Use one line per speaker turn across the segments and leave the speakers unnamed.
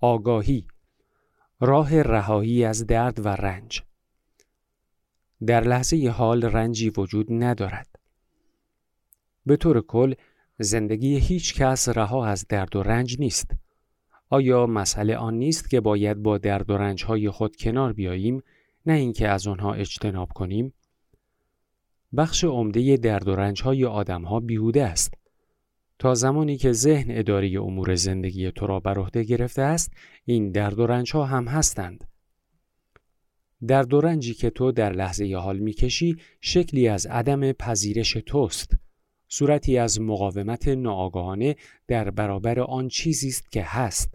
آگاهی راه رهایی از درد و رنج. در لحظه حال رنجی وجود ندارد. به طور کل زندگی هیچ کس رها از درد و رنج نیست. آیا مسئله آن نیست که باید با درد و رنج های خود کنار بیاییم نه اینکه از آنها اجتناب کنیم؟ بخش عمده درد و رنج های آدم ها بیهوده است. تا زمانی که ذهن اداره امور زندگی تو را بر عهده گرفته است این درد و رنج ها هم هستند. درد و رنجی که تو در لحظه حال می‌کشی شکلی از عدم پذیرش توست. صورتی از مقاومت ناآگاهانه در برابر آن چیزی است که هست.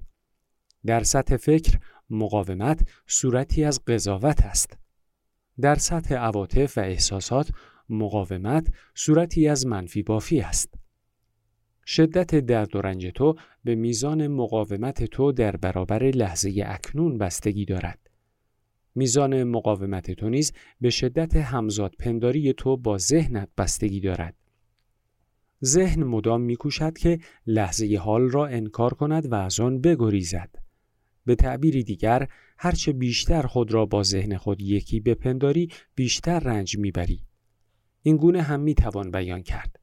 در سطح فکر مقاومت صورتی از قضاوت است. در سطح عواطف و احساسات مقاومت صورتی از منفی بافی است. شدت درد و رنج تو به میزان مقاومت تو در برابر لحظه اکنون بستگی دارد. میزان مقاومت تو نیز به شدت همزاد پنداری تو با ذهنت بستگی دارد. ذهن مدام میکوشد که لحظه حال را انکار کند و از آن بگریزد. به تعبیری دیگر هرچه بیشتر خود را با ذهن خود یکی بپنداری بیشتر رنج می‌بری. این گونه هم می‌توان بیان کرد.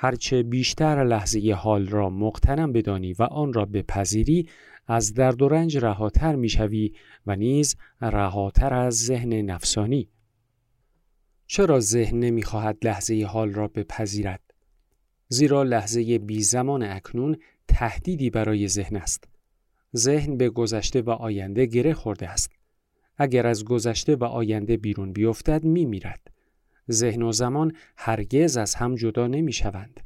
هرچه بیشتر لحظه حال را مقتنم بدانی و آن را بپذیری از درد و رنج رهاتر می‌شوی و نیز رهاتر از ذهن نفسانی. چرا ذهن نمی‌خواهد لحظه حال را بپذیرد؟ زیرا لحظه بی زمان اکنون تهدیدی برای ذهن است. ذهن به گذشته و آینده گره خورده است. اگر از گذشته و آینده بیرون بیفتد میمیرد. ذهن و زمان هرگز از هم جدا نمی شوند.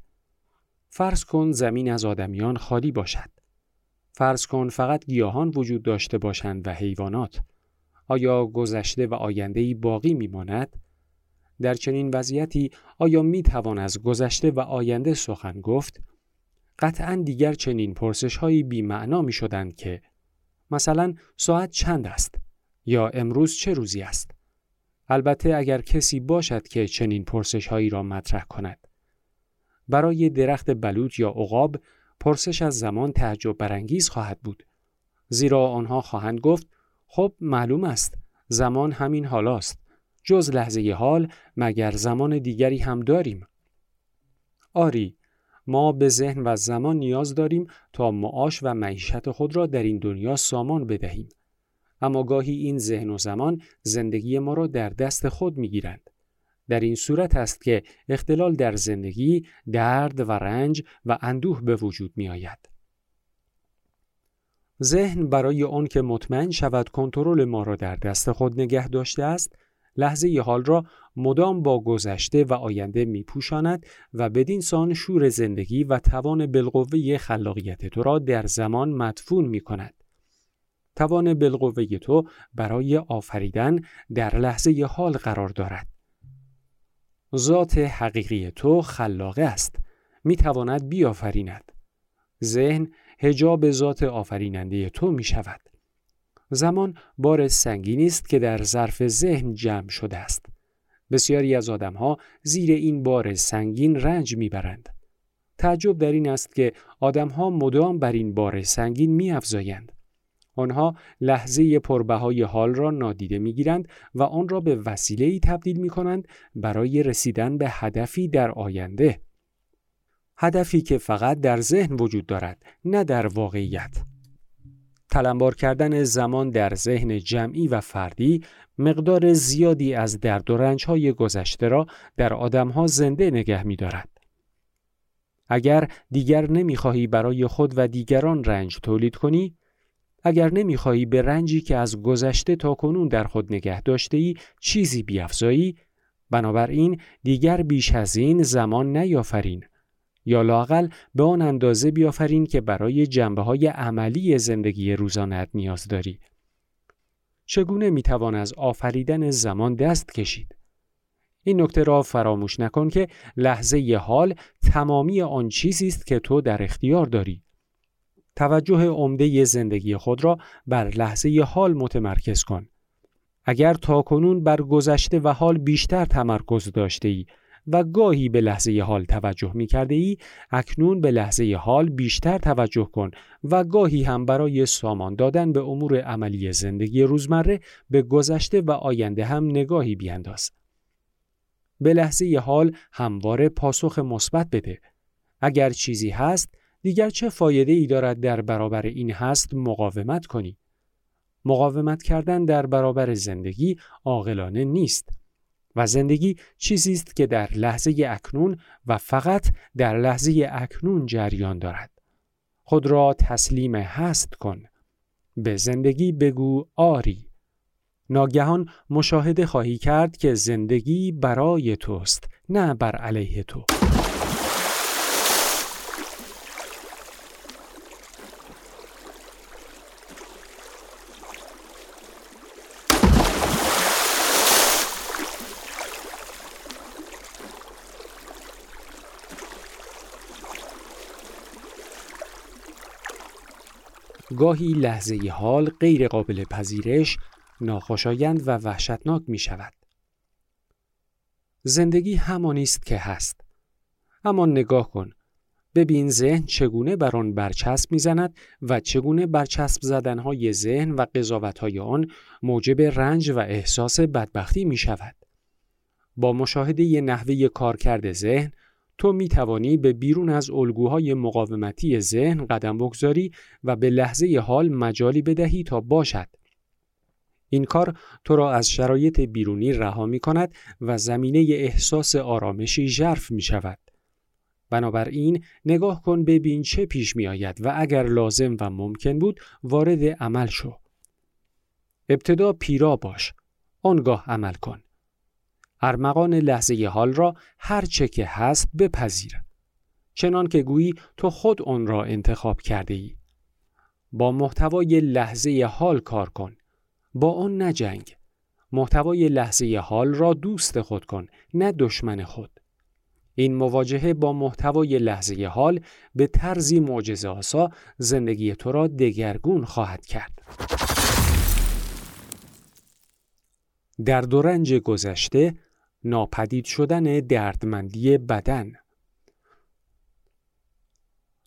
فرض کن زمین از آدمیان خالی باشد. فرض کن فقط گیاهان وجود داشته باشند و حیوانات. آیا گذشته و آینده باقی می ماند؟ در چنین وضعیتی آیا می توان از گذشته و آینده سخن گفت؟ قطعا دیگر چنین پرسش هایی بی معنا می شدند که مثلا ساعت چند است؟ یا امروز چه روزی است؟ البته اگر کسی باشد که چنین پرسش هایی را مطرح کند. برای درخت بلوط یا عقاب پرسش از زمان تعجب برانگیز خواهد بود. زیرا آنها خواهند گفت خب معلوم است زمان همین حالاست. جز لحظه حال مگر زمان دیگری هم داریم. آری ما به ذهن و زمان نیاز داریم تا معاش و معیشت خود را در این دنیا سامان بدهیم. اما گاهی این ذهن و زمان زندگی ما را در دست خود می گیرند. در این صورت است که اختلال در زندگی درد و رنج و اندوه به وجود می آید. ذهن برای آن که مطمئن شود کنترل ما را در دست خود نگه داشته است لحظه حال را مدام با گذشته و آینده می پوشاند و بدین سان شور زندگی و توان بالقوه خلاقیت تو را در زمان مدفون می کند. توان بالقوه تو برای آفریدن در لحظه حال قرار دارد. ذات حقیقی تو خلاقه است. می تواند بیافریند. ذهن هجاب ذات آفریننده تو می شود. زمان بار سنگینی است که در ظرف ذهن جمع شده است. بسیاری از آدمها زیر این بار سنگین رنج می‌برند. تعجب در این است که آدمها مدام بر این بار سنگین میافزایند. آنها لحظه پربهای حال را نادیده می‌گیرند و آن را به وسیله ای تبدیل می کنند برای رسیدن به هدفی در آینده. هدفی که فقط در ذهن وجود دارد نه در واقعیت. تلمبار کردن زمان در ذهن جمعی و فردی مقدار زیادی از درد و رنج های گذشته را در آدمها زنده نگه می دارد. اگر دیگر نمی‌خواهی برای خود و دیگران رنج تولید کنی اگر نمی‌خواهی به رنجی که از گذشته تا کنون در خود نگه داشته ای چیزی بیافزایی بنابراین دیگر بیش از این زمان نیافرین. یا لاقل به آن اندازه بیافرین که برای جنبه های عملی زندگی روزانت نیاز داری. چگونه می‌توان از آفریدن زمان دست کشید؟ این نکته را فراموش نکن که لحظه حال تمامی آن چیزی است که تو در اختیار داری. توجه عمده زندگی خود را بر لحظه حال متمرکز کن. اگر تا کنون بر گذشته و حال بیشتر تمرکز داشته ای و گاهی به لحظه حال توجه می کرده ای اکنون به لحظه حال بیشتر توجه کن و گاهی هم برای سامان دادن به امور عملی زندگی روزمره به گذشته و آینده هم نگاهی بیانداز. به لحظه حال همواره پاسخ مثبت بده. اگر چیزی هست دیگر چه فایده ای دارد در برابر این هست مقاومت کنی؟ مقاومت کردن در برابر زندگی عاقلانه نیست و زندگی چیزی است که در لحظه اکنون و فقط در لحظه اکنون جریان دارد. خود را تسلیم هست کن. به زندگی بگو آری. ناگهان مشاهده خواهی کرد که زندگی برای توست نه بر علیه تو. گاهی لحظه حال غیر قابل پذیرش، ناخوشایند و وحشتناک می شود. زندگی همانی است که هست. اما نگاه کن. ببین ذهن چگونه بر آن برچسب می‌زند و چگونه برچسب زدنهای ذهن و قضاوتهای آن موجب رنج و احساس بدبختی می شود. با مشاهده نحوه کارکرد ذهن تو می توانی به بیرون از الگوهای مقاومتی ذهن قدم بگذاری و به لحظه حال مجالی بدهی تا باشد. این کار تو را از شرایط بیرونی رها می کند و زمینه احساس آرامشی ژرف می شود. بنابراین نگاه کن ببین چه پیش می آید و اگر لازم و ممکن بود وارد عمل شو. ابتدا پیرا باش. آنگاه عمل کن. ارمغان لحظه حال را هر چه که هست بپذیر. چنان که گویی تو خود آن را انتخاب کرده ای. با محتوای لحظه حال کار کن. با آن نجنگ. محتوای لحظه حال را دوست خود کن نه دشمن خود. این مواجهه با محتوای لحظه حال به طرزی معجزه آسا زندگی تو را دگرگون خواهد کرد. در دورنج گذشته ناپدید شدن دردمندی بدن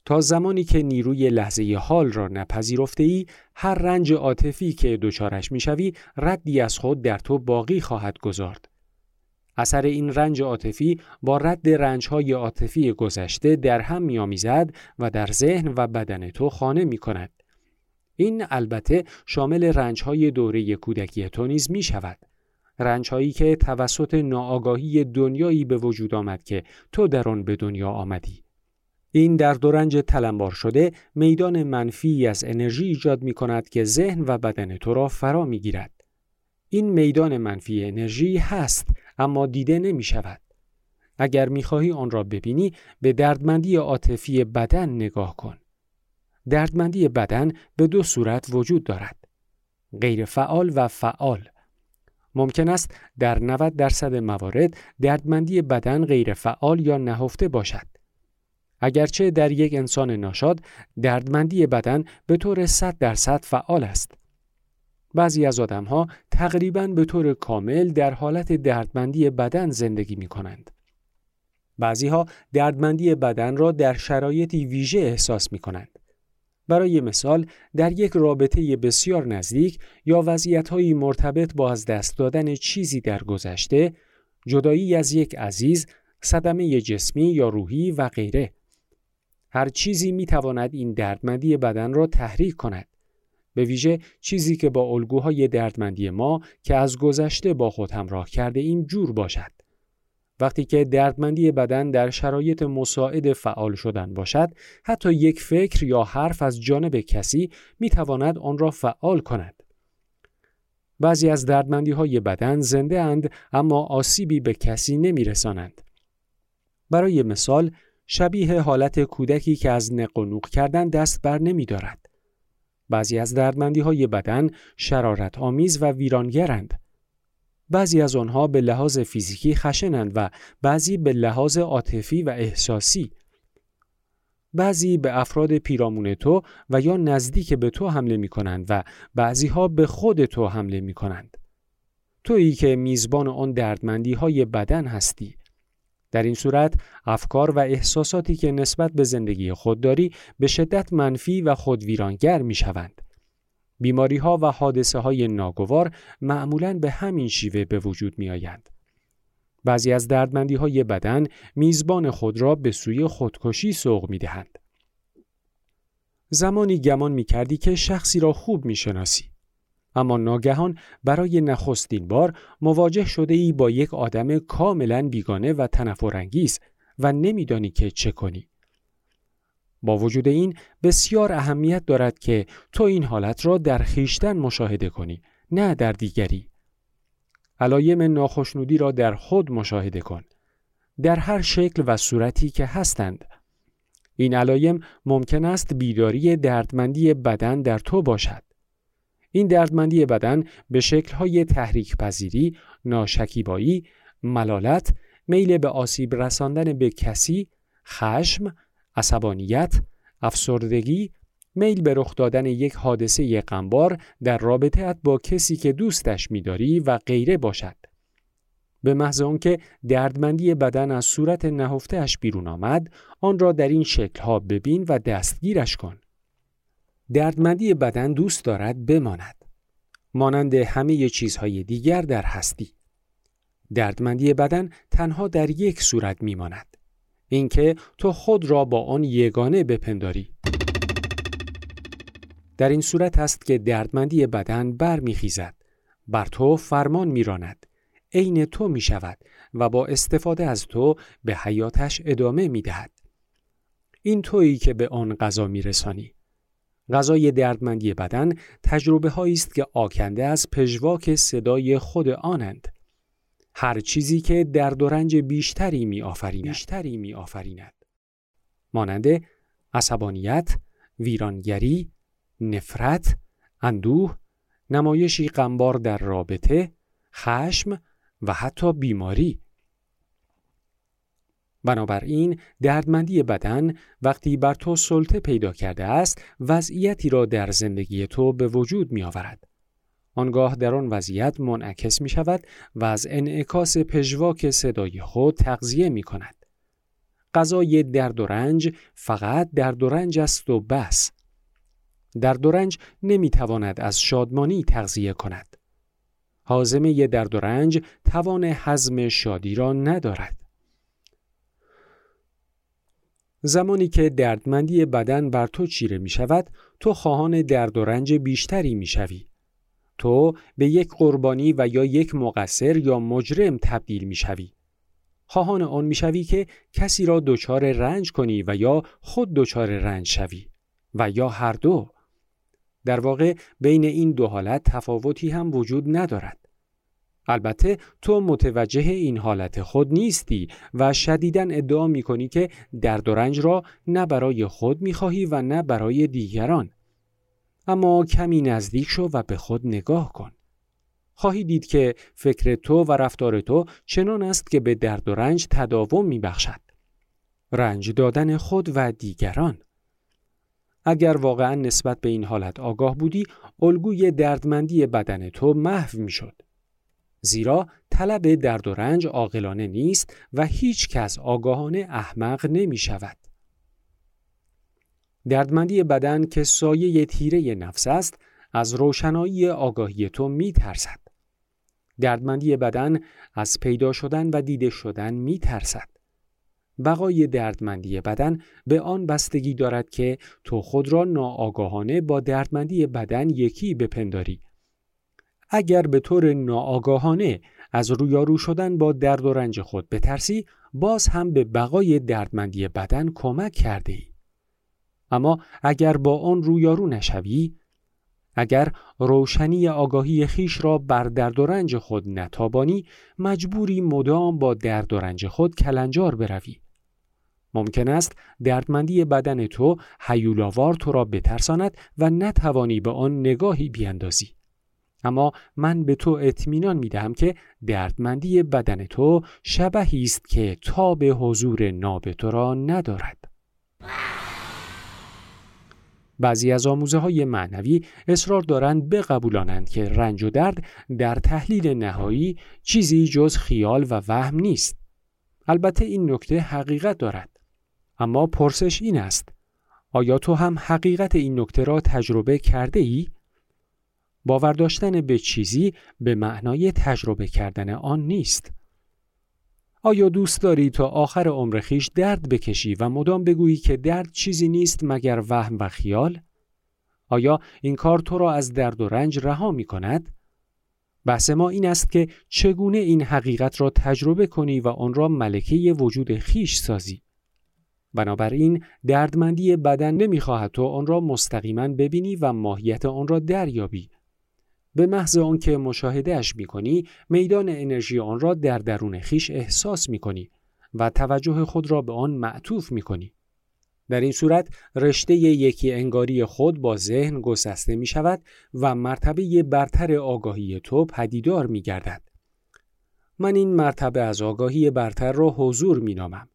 تا زمانی که نیروی لحظه حال را نپذیرفته ای هر رنج عاطفی که دچارش می‌شوی ردی از خود در تو باقی خواهد گذارد اثر این رنج عاطفی با رد رنجهای عاطفی گذشته در هم میآمیزد و در ذهن و بدن تو خانه می کند. این البته شامل رنجهای دوره کودکی تو نیز می شود. رنجهایی که توسط ناآگاهی دنیایی به وجود آمد که تو در آن به دنیا آمدی این در دو رنج تلمبار شده میدان منفی از انرژی ایجاد می کند که ذهن و بدن تو را فرا می گیرد. این میدان منفی انرژی هست اما دیده نمی شود. اگر می خواهی آن را ببینی به دردمندی عاطفی بدن نگاه کن. دردمندی بدن به دو صورت وجود دارد. غیر فعال و فعال. ممکن است در 90 درصد موارد دردمندی بدن غیر فعال یا نهفته باشد. اگرچه در یک انسان ناشاد دردمندی بدن به طور 100 درصد فعال است. بعضی از آدمها تقریبا به طور کامل در حالت دردمندی بدن زندگی می کنند. بعضی ها دردمندی بدن را در شرایطی ویژه احساس می کنند. برای مثال در یک رابطه بسیار نزدیک یا وضعیتهایی مرتبط با از دست دادن چیزی در گذشته، جدایی از یک عزیز، صدمه جسمی یا روحی و غیره. هر چیزی می تواند این دردمندی بدن را تحریک کند. به ویژه چیزی که با الگوهای دردمندی ما که از گذشته با خود همراه کرده این جور باشد. وقتی که دردمندی بدن در شرایط مساعد فعال شدن باشد حتی یک فکر یا حرف از جانب کسی می تواند آن را فعال کند بعضی از دردمندی های بدن زنده اند اما آسیبی به کسی نمی رسانند. برای مثال شبیه حالت کودکی که از نق کردن دست بر نمی دارد. بعضی از دردمندی های بدن شرارت آمیز و ویرانگرند بعضی از آنها به لحاظ فیزیکی خشنند و بعضی به لحاظ عاطفی و احساسی بعضی به افراد پیرامون تو و یا نزدیک به تو حمله می کنند و بعضی ها به خود تو حمله می کنند. تویی که میزبان آن دردمندی های بدن هستی. در این صورت افکار و احساساتی که نسبت به زندگی خود داری به شدت منفی و خودویرانگر می شوند. بیماری ها و حادثه های ناگوار معمولا به همین شیوه به وجود می آیند. بعضی از دردمندی های بدن میزبان خود را به سوی خودکشی سوق می دهند. زمانی گمان می کردی که شخصی را خوب می شناسی. اما ناگهان برای نخستین بار مواجه شده ای با یک آدم کاملا بیگانه و تنفرانگیز و نمیدانی که چه کنی. با وجود این بسیار اهمیت دارد که تو این حالت را در خیشتن مشاهده کنی نه در دیگری. علایم ناخشنودی را در خود مشاهده کن. در هر شکل و صورتی که هستند. این علایم ممکن است بیداری دردمندی بدن در تو باشد. این دردمندی بدن به شکل‌های تحریک پذیری، ناشکیبایی، ملالت، میل به آسیب رساندن به کسی، خشم، عصبانیت، افسردگی، میل به رخ دادن یک حادثه غمبار در رابطه با کسی که دوستش می‌داری و غیره باشد. به محض که دردمندی بدن از صورت نهفتهش بیرون آمد، آن را در این شکلها ببین و دستگیرش کن. دردمندی بدن دوست دارد بماند. مانند همه چیزهای دیگر در هستی. دردمندی بدن تنها در یک صورت میماند. اینکه تو خود را با آن یگانه بپنداری. در این صورت است که دردمندی بدن برمیخیزد. بر تو فرمان میراند. عین تو می شود و با استفاده از تو به حیاتش ادامه می دهد. این تویی که به آن غذا می رسانی. غذای دردمندی بدن تجربه است که آکنده از پژواک صدای خود آنند. هر چیزی که درد و رنج بیشتری می آفریند. بیشتری می آفریند. مانند عصبانیت، ویرانگری، نفرت، اندوه، نمایشی غمبار در رابطه، خشم و حتی بیماری بنابراین دردمندی بدن وقتی بر تو سلطه پیدا کرده است وضعیتی را در زندگی تو به وجود می آورد. آنگاه در آن وضعیت منعکس می شود و از انعکاس پژواک صدای خود تغذیه می کند. غذای درد و رنج فقط درد و رنج است و بس. درد و رنج نمی تواند از شادمانی تغذیه کند. حازمه درد و رنج توان حزم شادی را ندارد. زمانی که دردمندی بدن بر تو چیره می شود تو خواهان درد و رنج بیشتری می شوی. تو به یک قربانی و یا یک مقصر یا مجرم تبدیل می شوی. خواهان آن می شوی که کسی را دچار رنج کنی و یا خود دچار رنج شوی و یا هر دو. در واقع بین این دو حالت تفاوتی هم وجود ندارد. البته تو متوجه این حالت خود نیستی و شدیداً ادعا می کنی که درد و رنج را نه برای خود می خواهی و نه برای دیگران. اما کمی نزدیک شو و به خود نگاه کن. خواهی دید که فکر تو و رفتار تو چنان است که به درد و رنج تداوم می بخشد. رنج دادن خود و دیگران. اگر واقعا نسبت به این حالت آگاه بودی، الگوی دردمندی بدن تو محو می شد. زیرا طلب درد و رنج عاقلانه نیست و هیچ کس آگاهانه احمق نمی شود. دردمندی بدن که سایه تیره نفس است از روشنایی آگاهی تو می ترسد. دردمندی بدن از پیدا شدن و دیده شدن می ترسد. بقای دردمندی بدن به آن بستگی دارد که تو خود را ناآگاهانه با دردمندی بدن یکی بپنداری اگر به طور ناآگاهانه از رویارو شدن با درد و رنج خود بترسی باز هم به بقای دردمندی بدن کمک کرده ای. اما اگر با آن رویارو نشوی اگر روشنی آگاهی خیش را بر درد و رنج خود نتابانی مجبوری مدام با درد و رنج خود کلنجار بروی ممکن است دردمندی بدن تو حیولاوار تو را بترساند و نتوانی به آن نگاهی بیاندازی اما من به تو اطمینان می دهم که دردمندی بدن تو شبهی است که تا به حضور ناب تو را ندارد. بعضی از آموزه های معنوی اصرار دارند بقبولانند که رنج و درد در تحلیل نهایی چیزی جز خیال و وهم نیست. البته این نکته حقیقت دارد اما پرسش این است آیا تو هم حقیقت این نکته را تجربه کرده ای؟ باور داشتن به چیزی به معنای تجربه کردن آن نیست. آیا دوست داری تا آخر عمر خیش درد بکشی و مدام بگویی که درد چیزی نیست مگر وهم و خیال؟ آیا این کار تو را از درد و رنج رها می کند؟ بحث ما این است که چگونه این حقیقت را تجربه کنی و آن را ملکه وجود خیش سازی. بنابراین دردمندی بدن نمی‌خواهد تو آن را مستقیما ببینی و ماهیت آن را دریابی. به محض آنکه مشاهدهش می‌کنی میدان انرژی آن را در درون خیش احساس می‌کنی و توجه خود را به آن معطوف می‌کنی. در این صورت رشته یکی انگاری خود با ذهن گسسته می شود و مرتبه برتر آگاهی تو پدیدار می گردد. من این مرتبه از آگاهی برتر را حضور می نامم.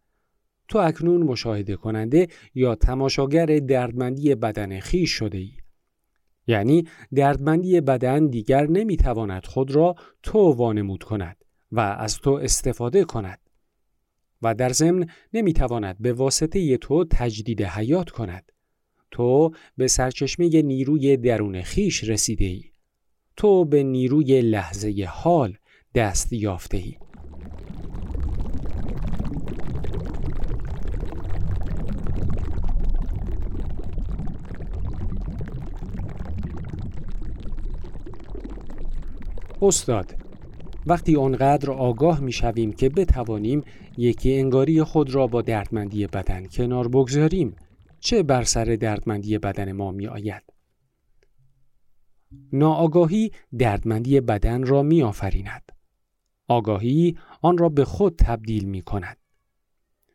تو اکنون مشاهده کننده یا تماشاگر دردمندی بدن خیش شده ای. یعنی دردمندی بدن دیگر نمی‌تواند خود را تو وانمود کند و از تو استفاده کند و در ضمن نمی‌تواند به واسطه تو تجدید حیات کند. تو به سرچشمه نیروی درون خیش رسیده ای تو به نیروی لحظه حال دست یافته ای استاد وقتی آنقدر آگاه می شویم که بتوانیم یکی انگاری خود را با دردمندی بدن کنار بگذاریم چه بر سر دردمندی بدن ما می آید؟ ناآگاهی دردمندی بدن را می آفریند. آگاهی آن را به خود تبدیل می کند.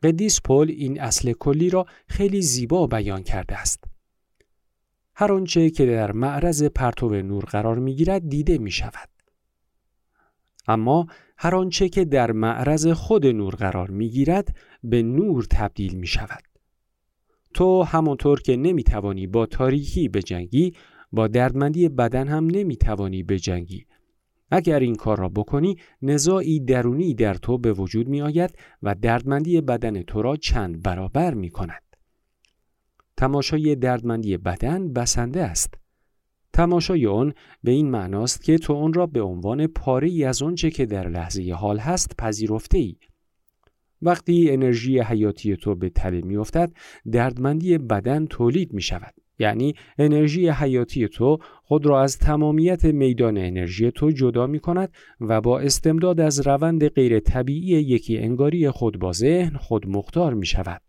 قدیس پل این اصل کلی را خیلی زیبا بیان کرده است. هر آنچه که در معرض پرتو نور قرار می گیرد دیده می شود. اما هر آنچه که در معرض خود نور قرار می گیرد به نور تبدیل می شود. تو همانطور که نمی توانی با تاریکی به جنگی با دردمندی بدن هم نمی توانی به جنگی. اگر این کار را بکنی نزاعی درونی در تو به وجود می آید و دردمندی بدن تو را چند برابر می کند. تماشای دردمندی بدن بسنده است. تماشای آن به این معناست که تو آن را به عنوان پاره ای از آنچه که در لحظه حال هست پذیرفته ای. وقتی انرژی حیاتی تو به تله می افتد، دردمندی بدن تولید می شود. یعنی انرژی حیاتی تو خود را از تمامیت میدان انرژی تو جدا می کند و با استمداد از روند غیر طبیعی یکی انگاری خود با ذهن خود مختار می شود.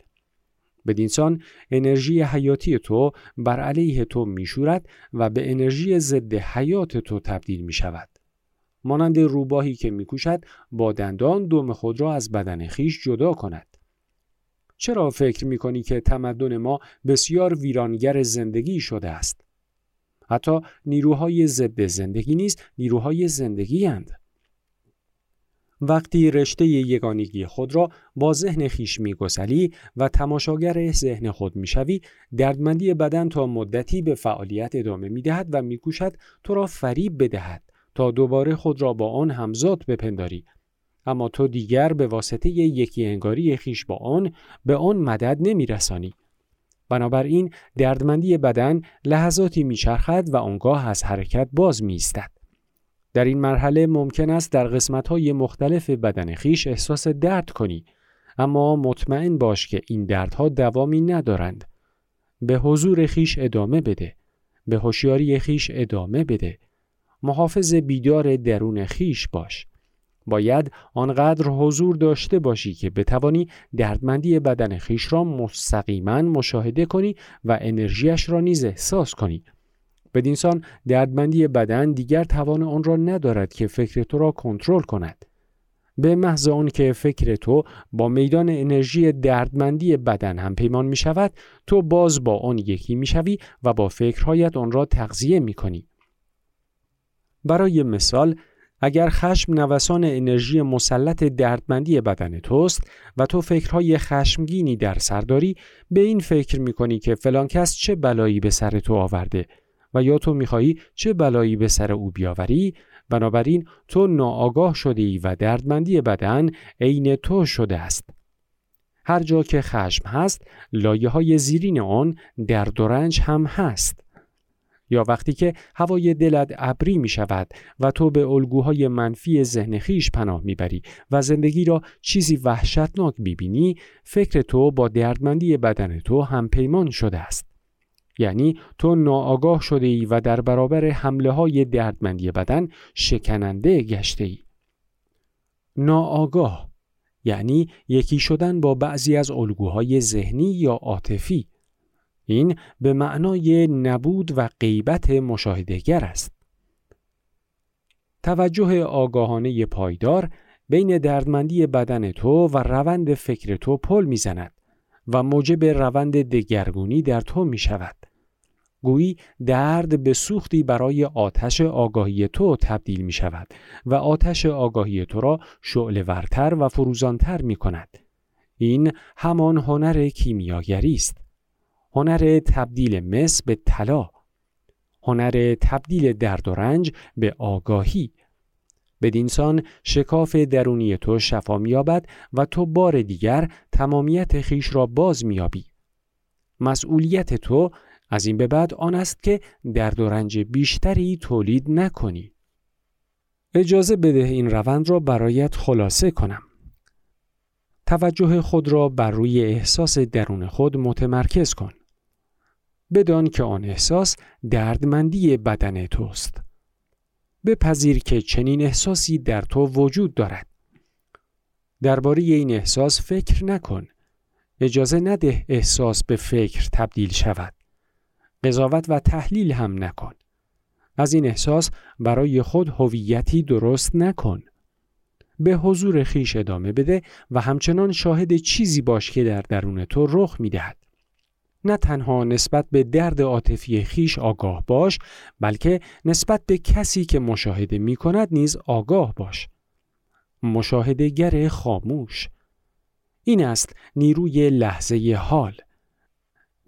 بدینسان انرژی حیاتی تو بر علیه تو میشورد و به انرژی ضد حیات تو تبدیل می شود. مانند روباهی که میکوشد با دندان دم خود را از بدن خیش جدا کند. چرا فکر می کنی که تمدن ما بسیار ویرانگر زندگی شده است؟ حتی نیروهای ضد زندگی نیز نیروهای زندگی هند. وقتی رشته یگانگی خود را با ذهن خیش میگسلی و تماشاگر ذهن خود می‌شوی دردمندی بدن تا مدتی به فعالیت ادامه می‌دهد و میکوشد تو را فریب بدهد تا دوباره خود را با آن همزاد بپنداری. اما تو دیگر به واسطه یکی انگاری خیش با آن به آن مدد نمیرسانی. بنابراین دردمندی بدن لحظاتی میچرخد و آنگاه از حرکت باز میستد در این مرحله ممکن است در قسمت‌های مختلف بدن خیش احساس درد کنی اما مطمئن باش که این دردها دوامی ندارند. به حضور خیش ادامه بده به هوشیاری خیش ادامه بده. محافظ بیدار درون خیش باش. باید آنقدر حضور داشته باشی که بتوانی دردمندی بدن خیش را مستقیما مشاهده کنی و انرژیش را نیز احساس کنی. بدینسان دردمندی بدن دیگر توان آن را ندارد که فکر تو را کنترل کند به محض آن که فکر تو با میدان انرژی دردمندی بدن هم پیمان می شود تو باز با آن یکی می شوی و با فکرهایت آن را تغذیه می کنی. برای مثال اگر خشم نوسان انرژی مسلط دردمندی بدن توست و تو فکرهای خشمگینی در سر داری به این فکر می کنی که فلان کس چه بلایی به سر تو آورده و یا تو می‌خواهی چه بلایی به سر او بیاوری بنابراین تو ناآگاه شده ای و دردمندی بدن عین تو شده است. هر جا که خشم هست لایه های زیرین آن درد و رنج هم هست. یا وقتی که هوای دلت ابری می شود و تو به الگوهای منفی ذهن خیش پناه می‌بری و زندگی را چیزی وحشتناک بینی فکر تو با دردمندی بدن تو هم پیمان شده است. یعنی تو ناآگاه شده ای و در برابر حمله های دردمندی بدن شکننده گشته ای. ناآگاه یعنی یکی شدن با بعضی از الگوهای ذهنی یا عاطفی این به معنای نبود و غیبت مشاهدهگر است. توجه آگاهانه پایدار بین دردمندی بدن تو و روند فکر تو پل می‌زند و موجب روند دگرگونی در تو می شود. گویی درد به سوختی برای آتش آگاهی تو تبدیل می شود و آتش آگاهی تو را شعله ورتر و فروزانتر می کند. این همان هنر کیمیاگری است. هنر تبدیل مس به طلا هنر تبدیل درد و رنج به آگاهی بدینسان شکاف درونی تو شفا میابد و تو بار دیگر تمامیت خیش را باز میابی مسئولیت تو از این به بعد آن است که درد و بیشتری تولید نکنی اجازه بده این روند را برایت خلاصه کنم توجه خود را بر روی احساس درون خود متمرکز کن بدان که آن احساس دردمندی بدن توست. بپذیر که چنین احساسی در تو وجود دارد. درباره این احساس فکر نکن. اجازه نده احساس به فکر تبدیل شود. قضاوت و تحلیل هم نکن. از این احساس برای خود هویتی درست نکن. به حضور خیش ادامه بده و همچنان شاهد چیزی باش که در درون تو رخ می‌دهد. نه تنها نسبت به درد عاطفی خیش آگاه باش بلکه نسبت به کسی که مشاهده می کند نیز آگاه باش مشاهدهگر خاموش این است نیروی لحظه حال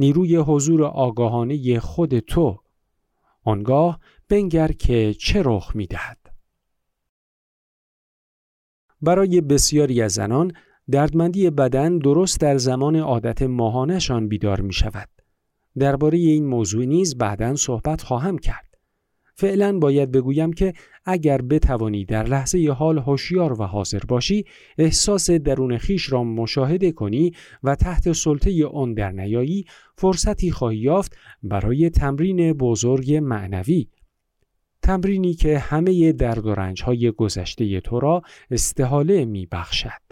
نیروی حضور آگاهانه خود تو آنگاه بنگر که چه رخ می دهد. برای بسیاری از زنان دردمندی بدن درست در زمان عادت ماهانشان بیدار می شود. درباره این موضوع نیز بعدا صحبت خواهم کرد. فعلا باید بگویم که اگر بتوانی در لحظه حال هوشیار و حاضر باشی احساس درون خیش را مشاهده کنی و تحت سلطه آن در نیایی فرصتی خواهی یافت برای تمرین بزرگ معنوی تمرینی که همه درد و رنج های گذشته تو را استحاله می بخشد.